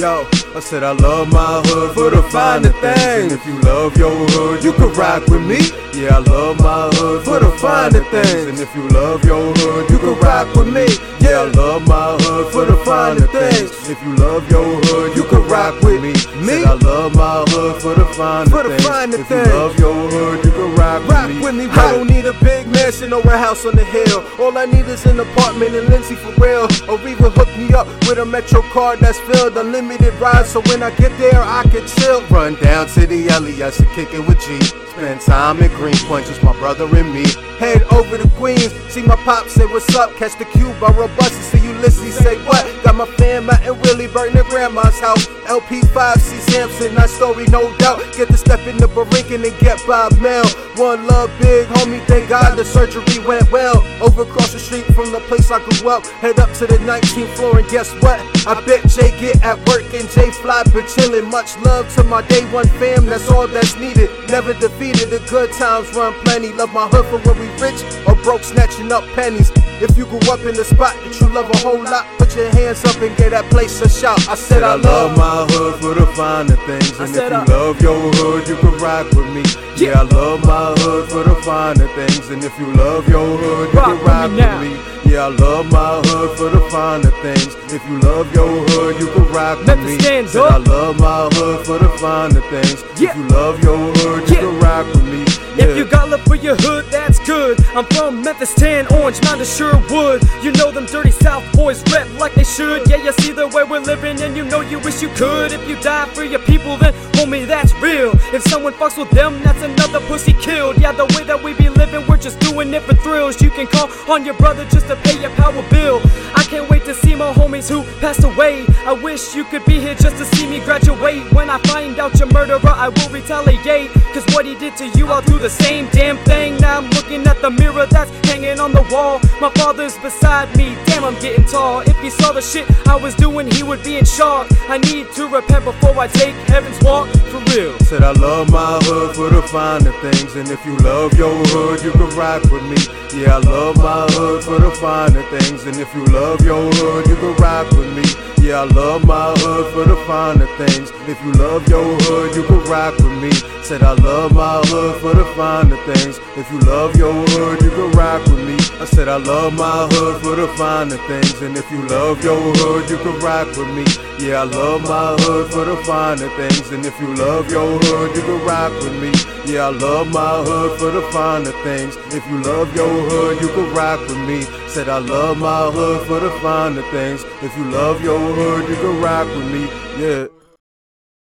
Yo, I said I love my hood for the finer things. And if you love your hood, you can rock with me. Yeah, I love my hood for the finer things. And if you love your hood, you can rock with me. Yeah, I love my hood for the finer things. If you love your hood, you can rock with me. Me, I love my hood for the finer For the things. if you love your hood, you can rock, Rock with me. with me, I don't need a big mansion or a house on the hill. All I need is an apartment in Lindsay for real. Or even hook me up with a Metro card that's filled, unlimited rides. So when I get there, I can chill. Run down to the LES to kick it with G. Spend time in Greenpoint, just my brother and me. Head over to Queens, see my pop say what's up. Catch the cube, borrow buses, see Ulysses say what. Got my fam out in Willie Burton at grandma's house. LP5, see Samson, nice story, no doubt. Get to step in the Barinkin and get Bob Mail. One love, big homie, thank God the surgery went well. Over across the street from the place I grew up, head up to the 19th floor, and guess what? I bet Jay get at work and Jay fly, but chillin'. Much love to my day one fam, that's all that's needed. Never defeated, the good times run plenty. Love my hood for when we rich or broke, snatching up pennies. If you grew up in the spot that you love a whole lot, put your hands up and get that place a shout. I said Said I love my hood for the finer things. And if you I- love your hood, you can rock with me. Yeah, I love my hood for the finer things. And if you love your hood, you Rock can with me with me. Yeah, I love my hood for the finer things. If you love your hood, you can rock with Memphis me. stands Said up. I love my hood for the finer things. Yeah. If you love your hood, you Yeah. can rock with me. Yeah. If you got love for your hood, that's good. I'm from Memphis 10, Orange Mound, Sherwood. You know them dirty South boys rep like they should. Yeah, you see the way we're living, and you know you wish you could. If you die for your people, then homie, that's real. If someone fucks with them, that's another pussy killed. Yeah, the way that we be living, we're just doing it for thrills. You can call on your brother just to pay your power bill. Homies who passed away. I wish you could be here just to see me graduate. When I find out you're murderer, I will retaliate. Cause what he did to you, I'll do the same damn thing. Now I'm looking at the mirror that's hanging on the wall. My father's beside me, damn, I'm getting tall. If he saw the shit I was doing, he would be in shock. I need to repent before I take heaven's walk, for real. Said I love my hood for the finer things. And if you love your hood, you can rock with me. Yeah, I love my hood for the finer things. And if you love your hood, you can rock with me. Yeah, I love my hood for the finer things. If you love your hood, you can rock with me. Said I love my hood for the finer things. If you love your hood, you can rock with me. I said I love my hood for the finer things. And if you love your hood, you can rock with me. Yeah, I love my hood for the finer things. And if you love your hood, you can rock with me. Yeah, I love my hood for the finer things. If you love your hood, you can rock with me. Said I love my hood for the finer things. If you love your hood, you can rock with me. Yeah.